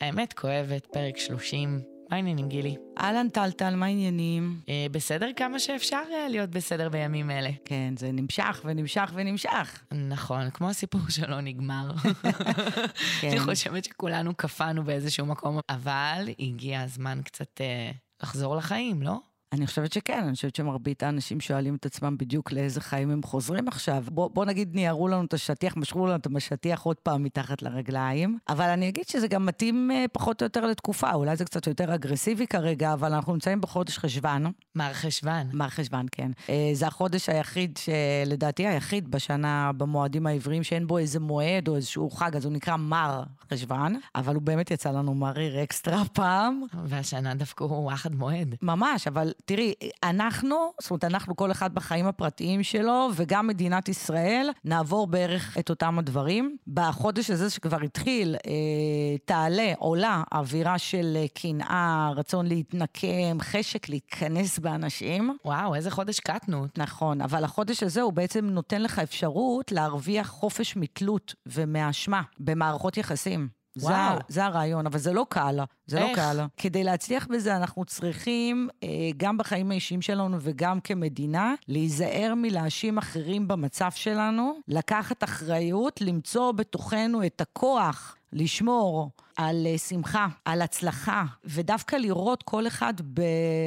האמת כואבת, פרק 30. מה העניינים, גילי? אהלן טלטל, מה העניינים? אה, בסדר כמה שאפשר אה, להיות בסדר בימים אלה. כן, זה נמשך ונמשך ונמשך. נכון, כמו הסיפור שלא נגמר. כן. אני חושבת שכולנו קפאנו באיזשהו מקום, אבל הגיע הזמן קצת אה, לחזור לחיים, לא? אני חושבת שכן, אני חושבת שמרבית האנשים שואלים את עצמם בדיוק לאיזה חיים הם חוזרים עכשיו. בוא, בוא נגיד ניירו לנו את השטיח, משכו לנו את השטיח עוד פעם מתחת לרגליים, אבל אני אגיד שזה גם מתאים אה, פחות או יותר לתקופה, אולי זה קצת יותר אגרסיבי כרגע, אבל אנחנו נמצאים בחודש חשוון. מר חשוון. מר חשוון, כן. אה, זה החודש היחיד, שלדעתי היחיד בשנה, במועדים העבריים, שאין בו איזה מועד או איזשהו חג, אז הוא נקרא מר חשוון, אבל הוא באמת יצא לנו מריר אקסטרה פעם. והשנה דווקא הוא וואחד מועד. ממש, אבל תראי, אנחנו, זאת אומרת, אנחנו כל אחד בחיים הפרטיים שלו, וגם מדינת ישראל, נעבור בערך את אותם הדברים. בחודש הזה שכבר התחיל, אה, תעלה, עולה, אווירה של אה, קנאה, רצון להתנקם, חשק להיכנס באנשים. וואו, איזה חודש קטנות. נכון, אבל החודש הזה הוא בעצם נותן לך אפשרות להרוויח חופש מתלות ומאשמה במערכות יחסים. זה. זה הרעיון, אבל זה לא קל, זה איך? לא קל. כדי להצליח בזה אנחנו צריכים, אה, גם בחיים האישיים שלנו וגם כמדינה, להיזהר מלהאשים אחרים במצב שלנו, לקחת אחריות, למצוא בתוכנו את הכוח. לשמור על אה, שמחה, על הצלחה, ודווקא לראות כל אחד, ב,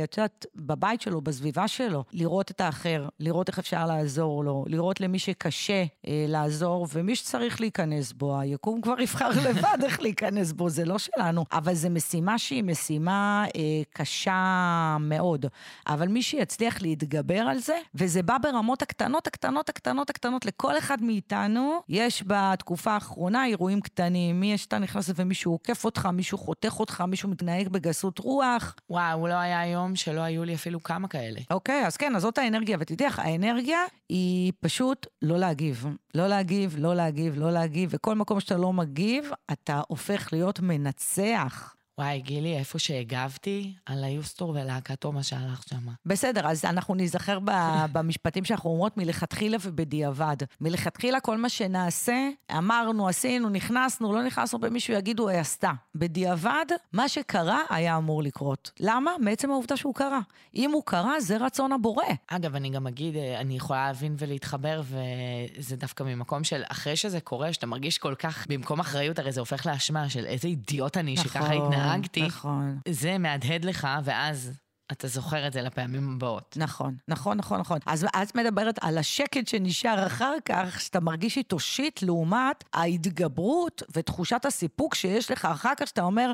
את יודעת, בבית שלו, בסביבה שלו, לראות את האחר, לראות איך אפשר לעזור לו, לראות למי שקשה אה, לעזור, ומי שצריך להיכנס בו, היקום כבר יבחר לבד איך להיכנס בו, זה לא שלנו. אבל זו משימה שהיא משימה אה, קשה מאוד. אבל מי שיצליח להתגבר על זה, וזה בא ברמות הקטנות, הקטנות, הקטנות, הקטנות, לכל אחד מאיתנו, יש בתקופה האחרונה אירועים קטנים, מי שאתה נכנס ומישהו עוקף אותך, מישהו חותך אותך, מישהו מתנהג בגסות רוח. וואו, לא היה יום שלא היו לי אפילו כמה כאלה. אוקיי, אז כן, אז זאת האנרגיה, ותדעי לך, האנרגיה היא פשוט לא להגיב. לא להגיב, לא להגיב, לא להגיב, וכל מקום שאתה לא מגיב, אתה הופך להיות מנצח. וואי, גילי, איפה שהגבתי על היוסטור ולהקתו, מה שהלך שם. בסדר, אז אנחנו ניזכר במשפטים שאנחנו אומרות מלכתחילה ובדיעבד. מלכתחילה כל מה שנעשה, אמרנו, עשינו, נכנסנו, לא נכנסנו, ומישהו יגידו, היא עשתה. בדיעבד, מה שקרה היה אמור לקרות. למה? מעצם העובדה שהוא קרה. אם הוא קרה, זה רצון הבורא. אגב, אני גם אגיד, אה, אני יכולה להבין ולהתחבר, וזה דווקא ממקום של אחרי שזה קורה, שאתה מרגיש כל כך, במקום אחריות, הרי זה הופך לאשמה של איזה אידיוט אני שככה התנהגתי. נכון. זה מהדהד לך, ואז אתה זוכר את זה לפעמים הבאות. נכון, נכון, נכון, נכון. אז את מדברת על השקט שנשאר אחר כך, שאתה מרגיש איתו שיט, לעומת ההתגברות ותחושת הסיפוק שיש לך אחר כך, שאתה אומר,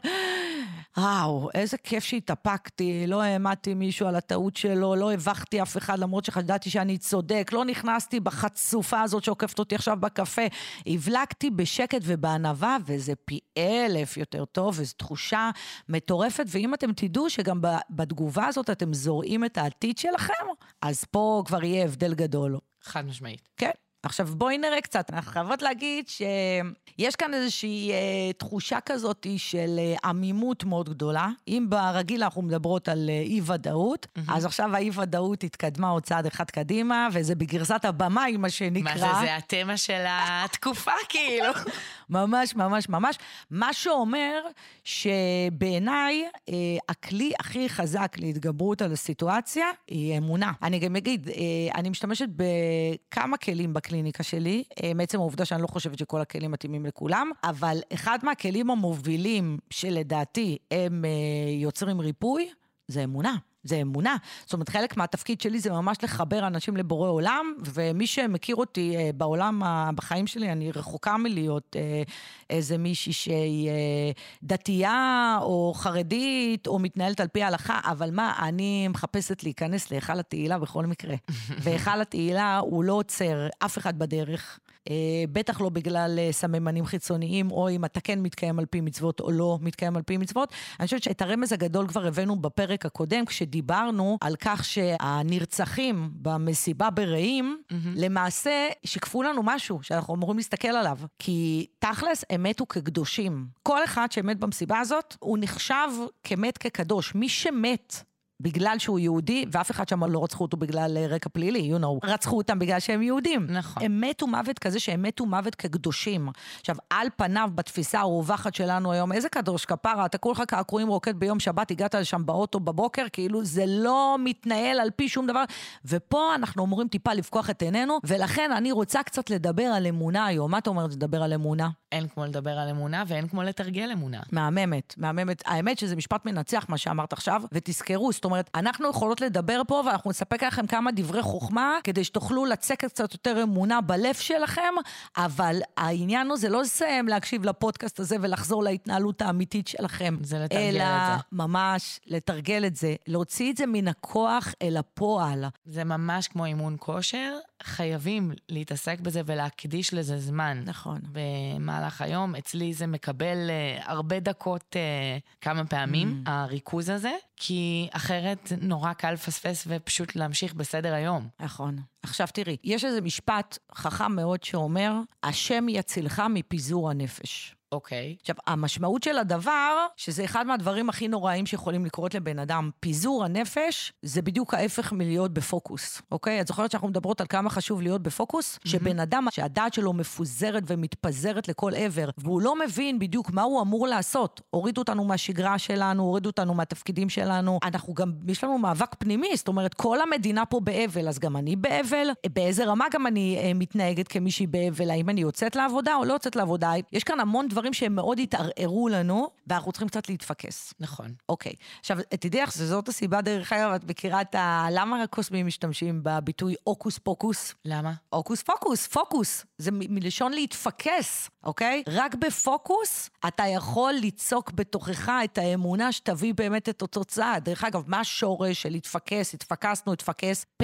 וואו, איזה כיף שהתאפקתי, לא העמדתי מישהו על הטעות שלו, לא הבכתי אף אחד למרות שחשדתי שאני צודק, לא נכנסתי בחצופה הזאת שעוקפת אותי עכשיו בקפה, הבלגתי בשקט ובענווה, וזה פי אלף יותר טוב, וזו תחושה מטורפת, ואם אתם תדעו שגם בתגובה הזאת אתם זורעים את העתיד שלכם, אז פה כבר יהיה הבדל גדול. חד משמעית. כן. עכשיו בואי נראה קצת, אנחנו חייבות להגיד שיש כאן איזושהי אה, תחושה כזאת של אה, עמימות מאוד גדולה. אם ברגיל אנחנו מדברות על אה, אי ודאות, mm-hmm. אז עכשיו האי ודאות התקדמה עוד צעד אחד קדימה, וזה בגרסת הבמאי, מה שנקרא. מה זה, זה התמה של התקופה, כאילו. ממש, ממש, ממש. מה שאומר שבעיניי אה, הכלי הכי חזק להתגברות על הסיטואציה היא אמונה. אני גם אגיד, אה, אני משתמשת בכמה כלים בקליניקה שלי, אה, מעצם העובדה שאני לא חושבת שכל הכלים מתאימים לכולם, אבל אחד מהכלים המובילים שלדעתי הם אה, יוצרים ריפוי, זה אמונה. זה אמונה. זאת אומרת, חלק מהתפקיד שלי זה ממש לחבר אנשים לבורא עולם, ומי שמכיר אותי אה, בעולם, ה- בחיים שלי, אני רחוקה מלהיות אה, איזה מישהי שהיא אה, דתייה, או חרדית, או מתנהלת על פי ההלכה, אבל מה, אני מחפשת להיכנס להיכל התהילה בכל מקרה. והיכל התהילה הוא לא עוצר אף אחד בדרך. אה, בטח לא בגלל אה, סממנים חיצוניים, או אם אתה כן מתקיים על פי מצוות או לא מתקיים על פי מצוות. אני חושבת שאת הרמז הגדול כבר הבאנו בפרק הקודם, כשדיברנו על כך שהנרצחים במסיבה ברעים, mm-hmm. למעשה שיקפו לנו משהו שאנחנו אמורים להסתכל עליו. כי תכלס, הם מתו כקדושים. כל אחד שמת במסיבה הזאת, הוא נחשב כמת כקדוש. מי שמת בגלל שהוא יהודי, ואף אחד שם לא רצחו אותו בגלל אה, רקע פלילי, you know, רצחו אותם בגלל שהם יהודים. נכון. הם מתו מוות כזה שהם מתו מוות כקדושים. עכשיו, על פניו, בתפיסה הרווחת שלנו היום, איזה קדוש כפרה, אתה כולך קעקועים רוקד ביום שבת, הגעת לשם באוטו בבוקר, כאילו זה לא מתנהל על פי שום דבר. ופה אנחנו אמורים טיפה לפקוח את עינינו, ולכן אני רוצה קצת לדבר על אמונה היום. מה אתה אומרת לדבר על אמונה? אין כמו לדבר על אמונה ואין כמו לתרגל אמונה. מהממת, מהממת. האמת שזה משפט מנצח, מה שאמרת עכשיו, ותזכרו, זאת אומרת, אנחנו יכולות לדבר פה ואנחנו נספק לכם כמה דברי חוכמה, כדי שתוכלו לצקת קצת יותר אמונה בלב שלכם, אבל העניין הוא זה לא לסיים להקשיב לפודקאסט הזה ולחזור להתנהלות האמיתית שלכם. זה לתרגל אלא את זה. ממש לתרגל את זה, להוציא את זה מן הכוח אל הפועל. זה ממש כמו אימון כושר, חייבים להתעסק בזה ולהקדיש לזה זמן. נכון. במהלך היום, אצלי זה מקבל uh, הרבה דקות uh, כמה פעמים, mm. הריכוז הזה, כי אחרת נורא קל לפספס ופשוט להמשיך בסדר היום. נכון. עכשיו תראי, יש איזה משפט חכם מאוד שאומר, השם יצילך מפיזור הנפש. אוקיי. עכשיו, המשמעות של הדבר, שזה אחד מהדברים הכי נוראים שיכולים לקרות לבן אדם, פיזור הנפש, זה בדיוק ההפך מלהיות בפוקוס, אוקיי? את זוכרת שאנחנו מדברות על כמה חשוב להיות בפוקוס? Mm-hmm. שבן אדם, שהדעת שלו מפוזרת ומתפזרת לכל עבר, והוא לא מבין בדיוק מה הוא אמור לעשות. הורידו אותנו מהשגרה שלנו, הורידו אותנו מהתפקידים שלנו. אנחנו גם, יש לנו מאבק פנימי, זאת אומרת, כל המדינה פה באבל, אז גם אני באבל. באיזה רמה גם אני אה, מתנהגת כמישהי באבל? האם אני יוצאת לעבודה או לא יוצאת לעבודה? יש כאן המון דברים שהם מאוד התערערו לנו, ואנחנו צריכים קצת להתפקס. נכון. אוקיי. עכשיו, תדעי לך שזאת הסיבה, דרך אגב, את מכירה את ה... למה הקוסמים משתמשים בביטוי הוקוס פוקוס? למה? הוקוס פוקוס, פוקוס. זה מ- מלשון להתפקס, אוקיי? רק בפוקוס אתה יכול ליצוק בתוכך את האמונה שתביא באמת את אותו צעד. דרך אגב, מה השורש של להתפקס, התפקסנו, התפקס, פ',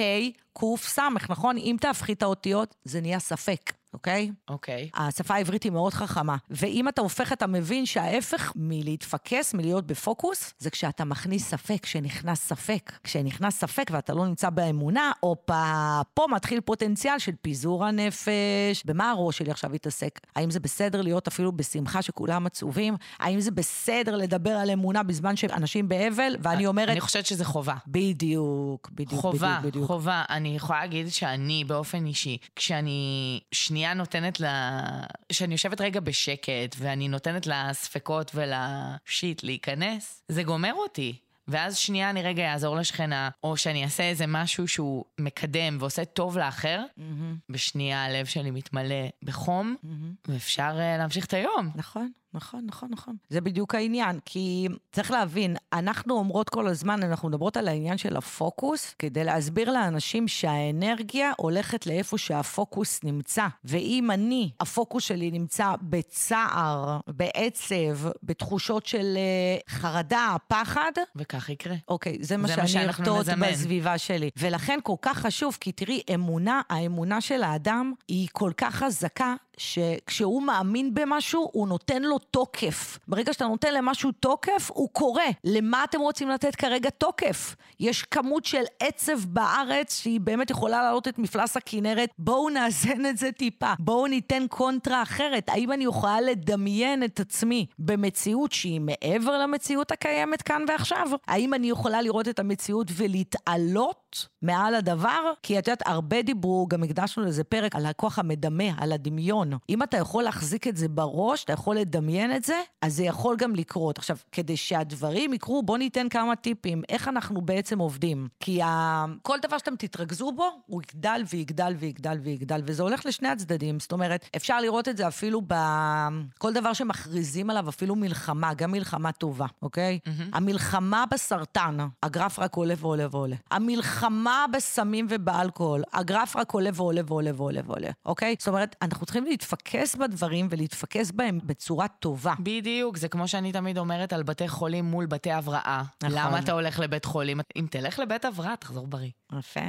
ק', ס', נכון? אם תהפכי את האותיות, זה נהיה ספק. אוקיי? אוקיי. השפה העברית היא מאוד חכמה. ואם אתה הופך, אתה מבין שההפך מלהתפקס, מלהיות בפוקוס, זה כשאתה מכניס ספק, כשנכנס ספק. כשנכנס ספק ואתה לא נמצא באמונה, הופה, פה מתחיל פוטנציאל של פיזור הנפש. במה הראש שלי עכשיו יתעסק? האם זה בסדר להיות אפילו בשמחה שכולם עצובים? האם זה בסדר לדבר על אמונה בזמן שאנשים באבל? ואני אומרת... אני חושבת שזה חובה. בדיוק, בדיוק, חובה, בדיוק, בדיוק. חובה. אני יכולה להגיד שאני באופן אישי, כשאני שנייה נותנת לה... כשאני יושבת רגע בשקט ואני נותנת לספקות ולשיט להיכנס, זה גומר אותי. ואז שנייה אני רגע אעזור לשכנה, או שאני אעשה איזה משהו שהוא מקדם ועושה טוב לאחר, מהמם, בשנייה הלב שלי מתמלא בחום, מהמם. ואפשר אה, להמשיך את היום. נכון, נכון, נכון, נכון. זה בדיוק העניין, כי צריך להבין, אנחנו אומרות כל הזמן, אנחנו מדברות על העניין של הפוקוס, כדי להסביר לאנשים שהאנרגיה הולכת לאיפה שהפוקוס נמצא. ואם אני, הפוקוס שלי נמצא בצער, בעצב, בתחושות של אה, חרדה, פחד, וכך יקרה. אוקיי, זה מה זה מה שאני ארטוט. בסביבה שלי. ולכן כל כך חשוב, כי תראי, אמונה, האמונה של האדם היא כל כך חזקה, שכשהוא מאמין במשהו, הוא נותן לו תוקף. ברגע שאתה נותן למשהו תוקף, הוא קורה. למה אתם רוצים לתת כרגע תוקף? יש כמות של עצב בארץ שהיא באמת יכולה להעלות את מפלס הכנרת. בואו נאזן את זה טיפה. בואו ניתן קונטרה אחרת. האם אני יכולה לדמיין את עצמי במציאות שהיא מעבר למציאות הקיימת כאן ועכשיו? האם אני יכולה לראות את המציאות ולהתעלות מעל הדבר? כי את יודעת, הרבה דיברו, גם הקדשנו לזה פרק, על הכוח המדמה, על הדמיון. אם אתה יכול להחזיק את זה בראש, אתה יכול לדמיין את זה, אז זה יכול גם לקרות. עכשיו, כדי שהדברים יקרו, בואו ניתן כמה טיפים, איך אנחנו בעצם עובדים. כי ה... כל דבר שאתם תתרכזו בו, הוא יגדל ויגדל ויגדל ויגדל, וזה הולך לשני הצדדים. זאת אומרת, אפשר לראות את זה אפילו ב... כל דבר שמכריזים עליו, אפילו מלחמה, גם מלחמה טובה, אוקיי? המלחמה בסרטן, הגרף רק עולה ועולה ועולה. המלחמה בסמים ובאלכוהול, הגרף רק עולה ועולה ועולה ועולה ועולה, אוקיי? זאת אומרת, אנחנו צריכים להתפקס בדברים ולהתפקס בהם בצורה טובה. בדיוק, זה כמו שאני תמיד אומרת על בתי חולים מול בתי הבראה. נכון. למה אתה הולך לבית חולים? אם תלך לבית הבראה, תחזור בריא. יפה,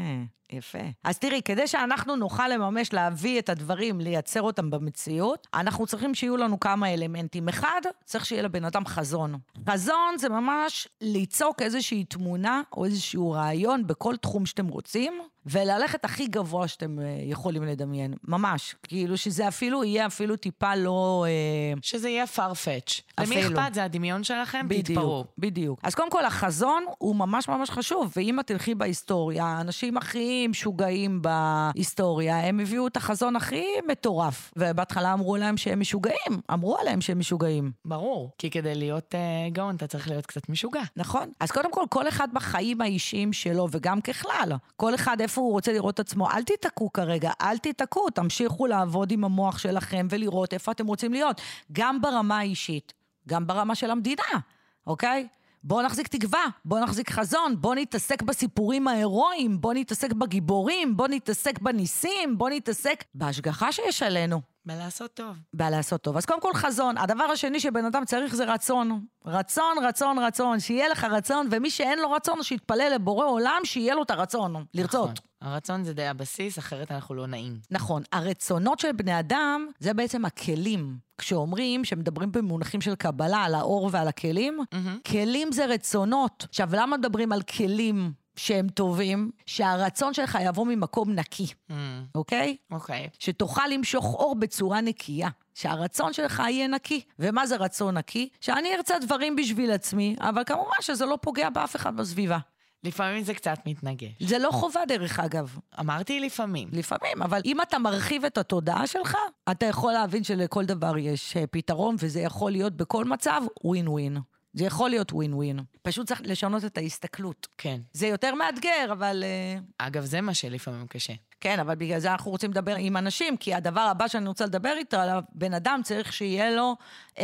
יפה. אז תראי, כדי שאנחנו נוכל לממש, להביא את הדברים, לייצר אותם במציאות, אנחנו צריכים שיהיו לנו כמה אלמנטים. אחד, צריך שיהיה לבן אדם חזון. חזון זה ממש ליצוק איזושהי תמונה או איזשהו רעיון בכל תחום שאתם רוצים, וללכת הכי גבוה שאתם אה, יכולים לדמיין, ממש. כאילו שזה אפילו יהיה אפילו טיפה לא... אה, שזה יהיה farfetch. למי. אכפת? זה הדמיון שלכם? בדיוק, בדיוק. אז קודם כל, החזון הוא ממש ממש חשוב, ואם את תלכי בהיסטוריה, האנשים הכי משוגעים בהיסטוריה, הם הביאו את החזון הכי מטורף. ובהתחלה אמרו להם שהם משוגעים, אמרו עליהם שהם משוגעים. ברור. כי כדי להיות uh, גאון אתה צריך להיות קצת משוגע. נכון. אז קודם כל, כל אחד בחיים האישיים שלו, וגם ככלל, כל אחד איפה הוא רוצה לראות את עצמו, אל תיתקעו כרגע, אל תיתקעו, תמשיכו לעבוד עם המוח שלכם ולראות איפה אתם רוצים להיות, גם ברמה האישית, גם ברמה של המדינה, אוקיי? בואו נחזיק תקווה, בואו נחזיק חזון, בואו נתעסק בסיפורים ההירואיים, בואו נתעסק בגיבורים, בואו נתעסק בניסים, בואו נתעסק בהשגחה שיש עלינו. בלעשות טוב. בלעשות טוב. אז קודם כל חזון. הדבר השני שבן אדם צריך זה רצון. רצון, רצון, רצון. שיהיה לך רצון, ומי שאין לו רצון, שיתפלל לבורא עולם שיהיה לו את הרצון. לרצות. נכון. הרצון זה די הבסיס, אחרת אנחנו לא נעים. נכון. הרצונות של בני אדם זה בעצם הכלים. כשאומרים, שמדברים במונחים של קבלה, על האור ועל הכלים, מהמם. כלים זה רצונות. עכשיו, למה מדברים על כלים שהם טובים? שהרצון שלך יבוא ממקום נקי, Mm, אוקיי? אוקיי. שתוכל למשוך אור בצורה נקייה. שהרצון שלך יהיה נקי. ומה זה רצון נקי? שאני ארצה דברים בשביל עצמי, אבל כמובן שזה לא פוגע באף אחד בסביבה. לפעמים זה קצת מתנגש. זה לא חובה דרך אגב, אמרתי לפעמים. לפעמים, אבל אם אתה מרחיב את התודעה שלך, אתה יכול להבין שלכל דבר יש אה, פתרון, וזה יכול להיות בכל מצב ווין ווין. זה יכול להיות ווין ווין. פשוט צריך לשנות את ההסתכלות. כן. זה יותר מאתגר, אבל... אה, אגב, זה מה שלפעמים קשה. כן, אבל בגלל זה אנחנו רוצים לדבר עם אנשים, כי הדבר הבא שאני רוצה לדבר איתו עליו, בן אדם צריך שיהיה לו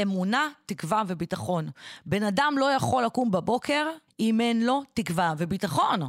אמונה, תקווה וביטחון. בן אדם לא יכול לקום בבוקר אם אין לו תקווה וביטחון.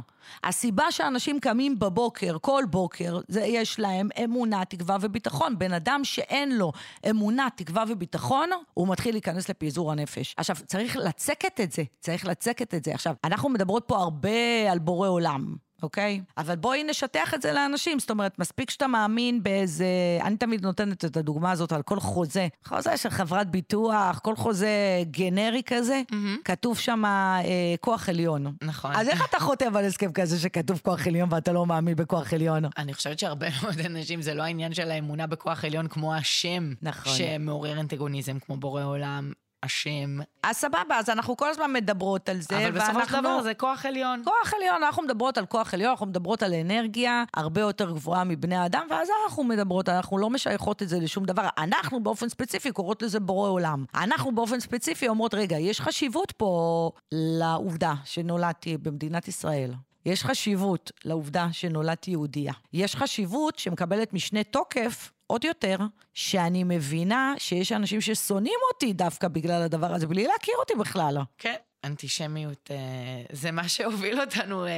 הסיבה שאנשים קמים בבוקר, כל בוקר, זה יש להם אמונה, תקווה וביטחון. בן אדם שאין לו אמונה, תקווה וביטחון, הוא מתחיל להיכנס לפיזור הנפש. עכשיו, צריך לצקת את זה, צריך לצקת את זה. עכשיו, אנחנו מדברות פה הרבה על בורא עולם. אוקיי? אבל בואי נשטח את זה לאנשים. זאת אומרת, מספיק שאתה מאמין באיזה... אני תמיד נותנת את הדוגמה הזאת על כל חוזה. חוזה של חברת ביטוח, כל חוזה גנרי כזה, כתוב שם אה, כוח עליון. נכון. אז איך אתה חותם על הסכם כזה שכתוב כוח עליון ואתה לא מאמין בכוח עליון? אני חושבת שהרבה מאוד אנשים, זה לא העניין של האמונה בכוח עליון כמו השם, נכון. שמעורר אנטגוניזם, כמו בורא עולם, השם. אז סבבה, אז אנחנו כל הזמן מדברות על זה, אבל בסופו של ואנחנו- דבר זה כוח עליון. כוח עליון, אנחנו מדברות על כוח עליון, אנחנו מדברות על אנרגיה הרבה יותר גבוהה מבני האדם, ואז אנחנו מדברות, אנחנו לא משייכות את זה לשום דבר. אנחנו באופן ספציפי קוראות לזה בורא עולם. אנחנו באופן ספציפי אומרות, רגע, יש חשיבות פה לעובדה שנולדתי במדינת ישראל. יש חשיבות לעובדה שנולדתי יהודייה. יש חשיבות שמקבלת משנה תוקף עוד יותר, שאני מבינה שיש אנשים ששונאים אותי דווקא בגלל הדבר הזה, בלי להכיר אותי בכלל. כן. אנטישמיות אה, זה מה שהוביל אותנו אה,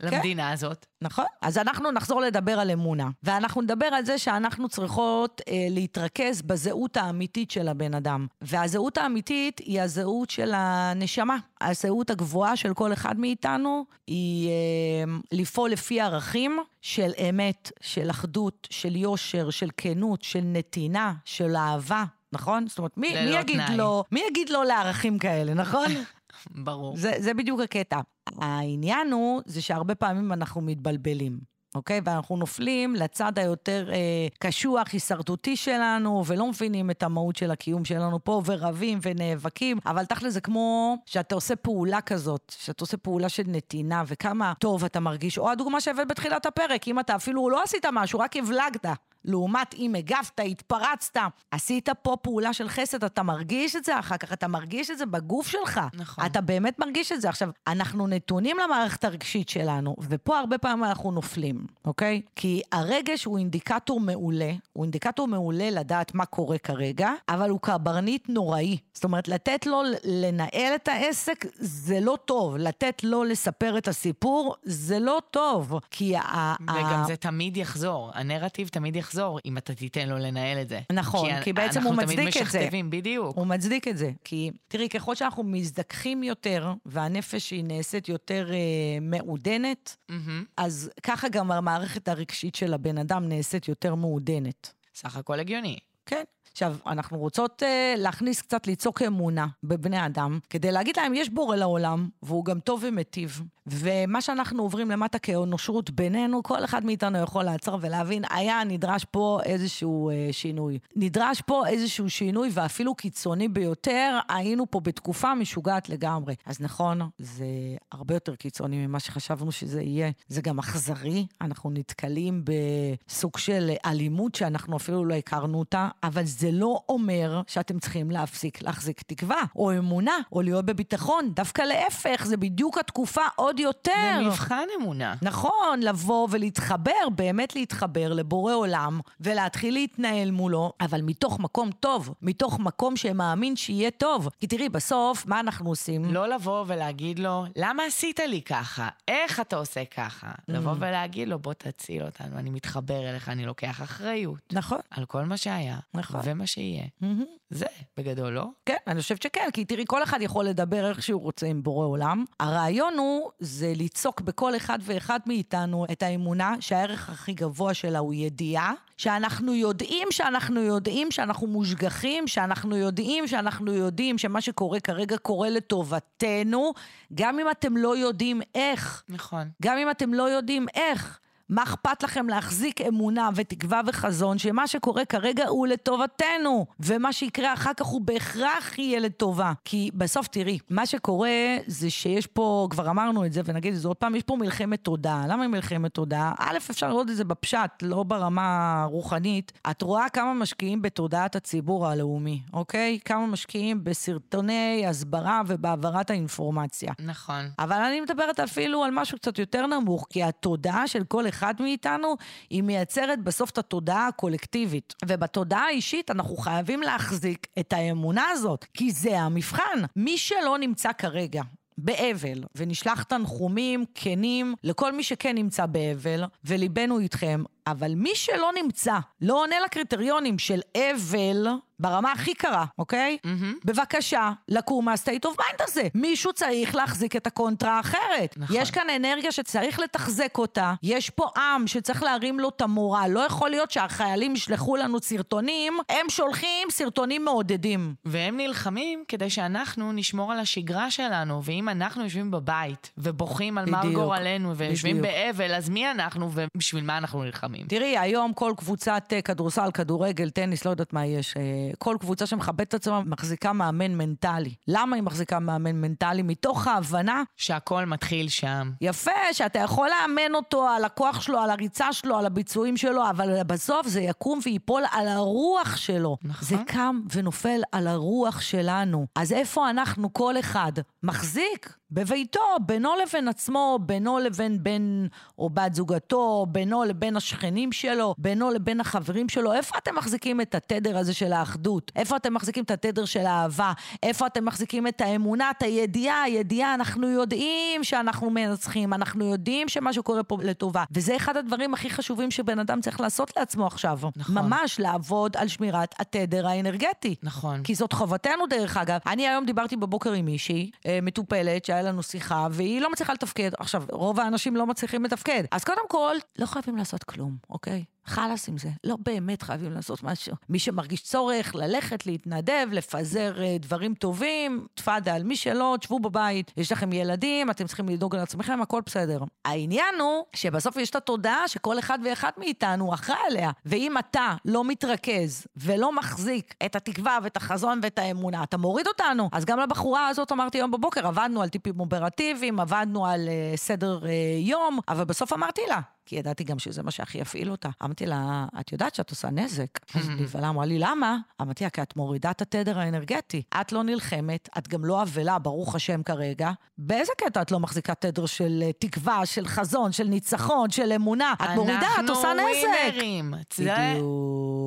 כן. למדינה הזאת. נכון. אז אנחנו נחזור לדבר על אמונה. ואנחנו נדבר על זה שאנחנו צריכות אה, להתרכז בזהות האמיתית של הבן אדם. והזהות האמיתית היא הזהות של הנשמה. הזהות הגבוהה של כל אחד מאיתנו היא אה, לפעול לפי ערכים של אמת, של אחדות, של יושר, של כנות, של נתינה, של אהבה. נכון? זאת אומרת, מי, מי יגיד תנאי. לו, מי יגיד לו לערכים כאלה, נכון? ברור. זה, זה בדיוק הקטע. העניין הוא, זה שהרבה פעמים אנחנו מתבלבלים. אוקיי? ואנחנו נופלים לצד היותר אה, קשוח, הישרדותי שלנו, ולא מבינים את המהות של הקיום שלנו פה, ורבים ונאבקים, אבל תכל'ס זה כמו שאתה עושה פעולה כזאת, שאתה עושה פעולה של נתינה, וכמה טוב אתה מרגיש, או הדוגמה שהבאת בתחילת הפרק, אם אתה אפילו לא עשית משהו, רק הבלגת. לעומת אם הגבת, התפרצת, עשית פה פעולה של חסד, אתה מרגיש את זה אחר כך, אתה מרגיש את זה בגוף שלך. נכון. אתה באמת מרגיש את זה. עכשיו, אנחנו נתונים למערכת הרגשית שלנו, ופה הרבה פעמים אנחנו נופלים, אוקיי? כי הרגש הוא אינדיקטור מעולה, הוא אינדיקטור מעולה לדעת מה קורה כרגע, אבל הוא קברניט נוראי. זאת אומרת, לתת לו לנהל את העסק זה לא טוב, לתת לו לספר את הסיפור זה לא טוב. כי ה... וגם ה- זה תמיד יחזור, הנרטיב תמיד יחזור, אם אתה תיתן לו לנהל את זה. נכון, כי בעצם הוא מצדיק את אנחנו זה. תמיד משכתבים, בדיוק. הוא מצדיק את זה. כי תראי, ככל שאנחנו מזדככים יותר, והנפש היא נעשית יותר אה, מעודנת, מהמם. אז ככה גם המערכת הרגשית של הבן אדם נעשית יותר מעודנת. סך הכל הגיוני. כן. עכשיו, אנחנו רוצות uh, להכניס קצת, ליצוק אמונה בבני אדם, כדי להגיד להם, יש בורא לעולם, והוא גם טוב ומיטיב. ומה שאנחנו עוברים למטה כאנושות בינינו, כל אחד מאיתנו יכול לעצור ולהבין, היה נדרש פה איזשהו uh, שינוי. נדרש פה איזשהו שינוי, ואפילו קיצוני ביותר, היינו פה בתקופה משוגעת לגמרי. אז נכון, זה הרבה יותר קיצוני ממה שחשבנו שזה יהיה. זה גם אכזרי, אנחנו נתקלים בסוג של אלימות שאנחנו אפילו לא הכרנו אותה, אבל זה לא אומר שאתם צריכים להפסיק להחזיק תקווה, או אמונה, או להיות בביטחון. דווקא להפך, זה בדיוק התקופה עוד יותר. זה מבחן אמונה. נכון, לבוא ולהתחבר, באמת להתחבר לבורא עולם, ולהתחיל להתנהל מולו, אבל מתוך מקום טוב, מתוך מקום שמאמין שיהיה טוב. כי תראי, בסוף, מה אנחנו עושים? לא לבוא ולהגיד לו, למה עשית לי ככה? איך אתה עושה ככה? Mm. לבוא ולהגיד לו, בוא תציל אותנו, אני מתחבר אליך, אני לוקח אחריות. נכון. על כל מה שהיה, נכון. ומה שיהיה. מהמם. זה, בגדול, לא? כן, אני חושבת שכן, כי תראי, כל אחד יכול לדבר איך שהוא רוצה עם בורא עולם. הרעיון הוא, זה ליצוק בכל אחד ואחד מאיתנו את האמונה שהערך הכי גבוה שלה הוא ידיעה, שאנחנו יודעים שאנחנו יודעים שאנחנו מושגחים, שאנחנו יודעים שאנחנו יודעים שמה שקורה כרגע קורה לטובתנו, גם אם אתם לא יודעים איך. נכון. גם אם אתם לא יודעים איך. מה אכפת לכם להחזיק אמונה ותקווה וחזון שמה שקורה כרגע הוא לטובתנו, ומה שיקרה אחר כך הוא בהכרח יהיה לטובה. כי בסוף תראי, מה שקורה זה שיש פה, כבר אמרנו את זה ונגיד את זה עוד פעם, יש פה מלחמת תודעה. למה מלחמת תודעה? א', אפשר לראות את זה בפשט, לא ברמה הרוחנית. את רואה כמה משקיעים בתודעת הציבור הלאומי, אוקיי? כמה משקיעים בסרטוני הסברה ובהעברת האינפורמציה. נכון. אבל אני מדברת אפילו על משהו קצת יותר נמוך, כי התודעה של כל אחד מאיתנו, היא מייצרת בסוף את התודעה הקולקטיבית. ובתודעה האישית אנחנו חייבים להחזיק את האמונה הזאת, כי זה המבחן. מי שלא נמצא כרגע באבל, ונשלח תנחומים כנים לכל מי שכן נמצא באבל, וליבנו איתכם, אבל מי שלא נמצא, לא עונה לקריטריונים של אבל, ברמה הכי קרה, אוקיי? מהמם. בבקשה, לקום מה-state of mind הזה. מישהו צריך להחזיק את הקונטרה האחרת. נכון. יש כאן אנרגיה שצריך לתחזק אותה, יש פה עם שצריך להרים לו את המורל. לא יכול להיות שהחיילים ישלחו לנו סרטונים, הם שולחים סרטונים מעודדים. והם נלחמים כדי שאנחנו נשמור על השגרה שלנו, ואם אנחנו יושבים בבית ובוכים על מר גורלנו ויושבים. באבל, אז מי אנחנו ובשביל מה אנחנו נלחמים? תראי, היום כל קבוצת אה, כדורסל, כדורגל, טניס, לא יודעת מה יש, אה, כל קבוצה שמכבדת את עצמה מחזיקה מאמן מנטלי. למה היא מחזיקה מאמן מנטלי? מתוך ההבנה שהכל מתחיל שם. יפה, שאתה יכול לאמן אותו על הכוח שלו, על הריצה שלו, על הביצועים שלו, אבל בסוף זה יקום וייפול על הרוח שלו. נכון. זה קם ונופל על הרוח שלנו. אז איפה אנחנו, כל אחד, מחזיק בביתו, בינו לבין עצמו, בינו לבין בן או בת זוגתו, בינו לבין השכנים שלו, בינו לבין החברים שלו? איפה אתם מחזיקים את התדר הזה של האחדות? איפה אתם מחזיקים את התדר של האהבה? איפה אתם מחזיקים את האמונה, את הידיעה, הידיעה, אנחנו יודעים שאנחנו מנצחים, אנחנו יודעים שמה שקורה פה לטובה. וזה אחד הדברים הכי חשובים שבן אדם צריך לעשות לעצמו עכשיו. נכון. ממש לעבוד על שמירת התדר האנרגטי. נכון. כי זאת חובתנו דרך אגב. אני היום דיברתי בבוקר עם מישהי, אה, מטופלת, שהיה לנו שיחה, והיא לא מצליחה לתפקד. עכשיו, רוב האנשים לא מצליחים לתפקד. אז קודם כל, לא חייבים לעשות כלום, אוקיי? חלאס עם זה. לא באמת חייבים לעשות משהו. מי שמרגיש צורך ללכת, להתנדב, לפזר אה, דברים טובים, תפאדל. מי שלא, תשבו בבית. יש לכם ילדים, אתם צריכים לדאוג לעצמכם, הכל בסדר. העניין הוא שבסוף יש את התודעה שכל אחד ואחד מאיתנו אחראי עליה. ואם אתה לא מתרכז ולא מחזיק את התקווה ואת החזון ואת האמונה, אתה מוריד אותנו. אז גם לבחורה הזאת אמרתי היום בבוקר, עבדנו על טיפים אופרטיביים, עבדנו על uh, סדר uh, יום, אבל בסוף אמרתי לה, כי ידעתי גם שזה מה שהכי יפעיל אותה. אמרתי לה, את יודעת שאת עושה נזק. אז נבהלה, אמרה לי, למה? אמרתי לה, כי את מורידה את התדר האנרגטי. את לא נלחמת, את גם לא אבלה, ברוך השם כרגע. באיזה קטע את לא מחזיקה תדר של אה, תקווה, של חזון, של ניצחון, של אמונה? את מורידה, את עושה לנו נזק. ווינרים. זה,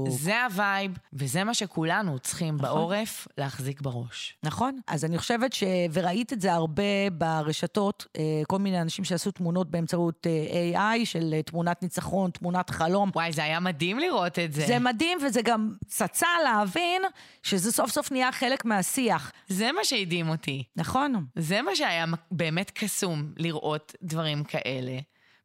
בדיוק. זה ה vibe, וזה מה שכולנו צריכים בעורף להחזיק בראש. נכון. אז אני חושבת ש... וראית את זה הרבה ברשתות, אה, כל מיני אנשים שעשו תמונות באמצעות אה, AI, של אה, תמונת ניצחון, תמונת חלום. וואי, זה היה מדהים לראות את זה. זה מדהים, וזה גם צצה להבין שזה סוף סוף נהיה חלק מהשיח. זה מה שהדהים אותי. נכון. זה מה שהיה באמת קסום לראות דברים כאלה.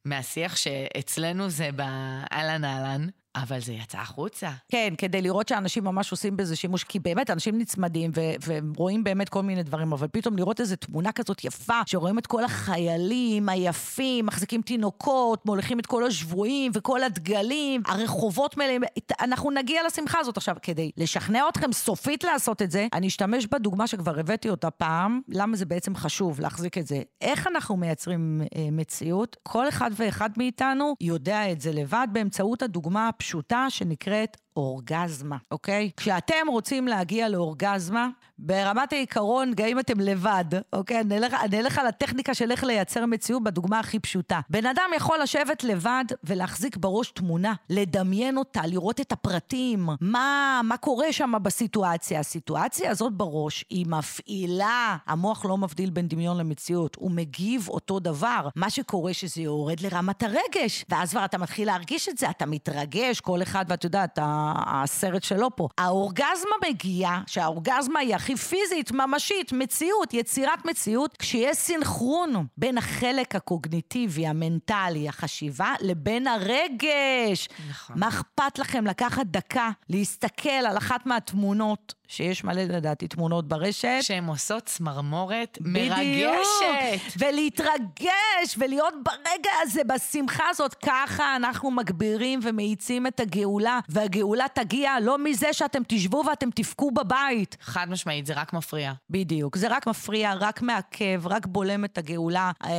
מהשיח שאצלנו זה באהלן אהלן, אבל זה יצא החוצה. כן, כדי לראות שאנשים ממש עושים בזה שימוש, כי באמת, אנשים נצמדים ו- ורואים באמת כל מיני דברים, אבל פתאום לראות איזו תמונה כזאת יפה, שרואים את כל החיילים היפים, מחזיקים תינוקות, מוליכים את כל השבויים וכל הדגלים, הרחובות מלאים, אנחנו נגיע לשמחה הזאת עכשיו. כדי לשכנע אתכם סופית לעשות את זה, אני אשתמש בדוגמה שכבר הבאתי אותה פעם, למה זה בעצם חשוב להחזיק את זה. איך אנחנו מייצרים אה, מציאות? כל אחד ואחד מאיתנו יודע את זה לבד באמצעות הדוגמה הפשוטה שנקראת אורגזמה, אוקיי? כשאתם רוצים להגיע לאורגזמה, ברמת העיקרון, גם אם אתם לבד, אוקיי? אני אלך, אני אלך על הטכניקה של איך לייצר מציאות בדוגמה הכי פשוטה. בן אדם יכול לשבת לבד ולהחזיק בראש תמונה, לדמיין אותה, לראות את הפרטים, מה, מה קורה שם בסיטואציה. הסיטואציה הזאת בראש, היא מפעילה, המוח לא מבדיל בין דמיון למציאות, הוא מגיב אותו דבר. מה שקורה שזה יורד לרמת הרגש, ואז כבר אתה מתחיל להרגיש את זה, אתה מתרגש, כל אחד, ואת יודעת, הסרט שלו פה. האורגזמה מגיעה, שהאורגזמה היא הכי פיזית, ממשית, מציאות, יצירת מציאות, כשיש סינכרון בין החלק הקוגניטיבי, המנטלי, החשיבה, לבין הרגש. נכון. מה אכפת לכם לקחת דקה, להסתכל על אחת מהתמונות שיש מלא לדעתי תמונות ברשת. שהן עושות צמרמורת מרגשת. ולהתרגש ולהיות ברגע הזה, בשמחה הזאת. ככה אנחנו מגבירים ומאיצים את הגאולה, והגאולה תגיע לא מזה שאתם תשבו ואתם תבכו בבית. חד משמעית, זה רק מפריע. בדיוק, זה רק מפריע, רק מעכב, רק בולם את הגאולה. אה,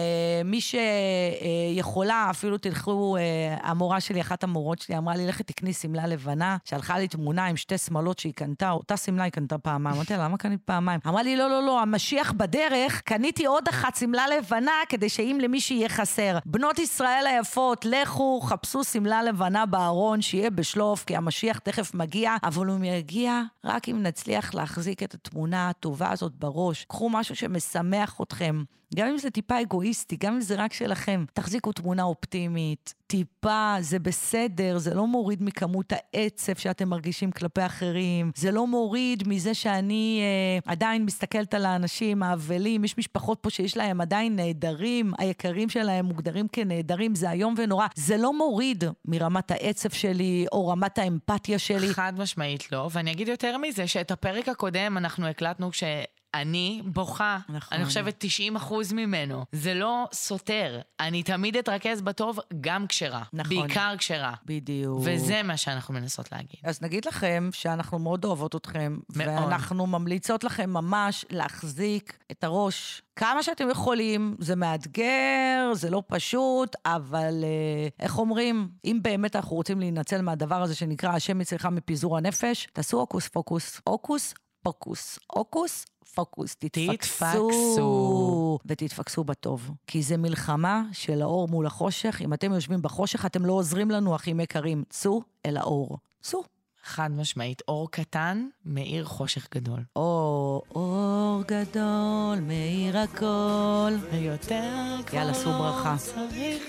מי שיכולה, אפילו תלכו, אה, המורה שלי, אחת המורות שלי, אמרה לי, לכי תקני שמלה לבנה, שלחה לי תמונה עם שתי שמלות שהיא קנתה, אותה שמלה שמלה היא קנתה פעמיים. אמרתי לה, למה קנית פעמיים? אמרה לי, לא, לא, לא, המשיח בדרך, קניתי עוד אחת שמלה לבנה כדי שאם למישהי יהיה חסר. בנות ישראל היפות, לכו, חפשו שמלה לבנה בארון, שיהיה בשלוף, כי המשיח תכף מגיע, אבל הוא יגיע רק אם נצליח להחזיק את התמונה הטובה הזאת בראש. קחו משהו שמשמח אתכם. גם אם זה טיפה אגואיסטי, גם אם זה רק שלכם, תחזיקו תמונה אופטימית. טיפה, זה בסדר, זה לא מוריד מכמות העצב שאתם מרגישים כלפי אחרים, זה לא מוריד מזה שאני אה, עדיין מסתכלת על האנשים האבלים, יש משפחות פה שיש להם עדיין נעדרים, היקרים שלהם מוגדרים כנעדרים, זה איום ונורא. זה לא מוריד מרמת העצב שלי או רמת האמפתיה שלי. חד משמעית לא, ואני אגיד יותר מזה, שאת הפרק הקודם אנחנו הקלטנו כש... אני בוכה. נכון. אני חושבת 90 אחוז ממנו. זה לא סותר. אני תמיד אתרכז בטוב גם כשרע. נכון. בעיקר כשרע. בדיוק. וזה מה שאנחנו מנסות להגיד. אז נגיד לכם שאנחנו מאוד אוהבות אתכם. מאוד. ואנחנו ממליצות לכם ממש להחזיק את הראש כמה שאתם יכולים, זה מאתגר, זה לא פשוט, אבל אה, איך אומרים, אם באמת אנחנו רוצים להינצל מהדבר הזה שנקרא השם אצלך מפיזור הנפש, תעשו הוקוס פוקוס. הוקוס פוקוס. הוקוס פוקוס, תתפקסו. תתפקסו. ותתפקסו בטוב. כי זה מלחמה של האור מול החושך. אם אתם יושבים בחושך, אתם לא עוזרים לנו, אחים יקרים. צאו אל האור. צאו. חד משמעית, אור קטן מאיר חושך גדול. אור, אור גדול מאיר הכל. ויותר יאללה, שאו ברכה. צריך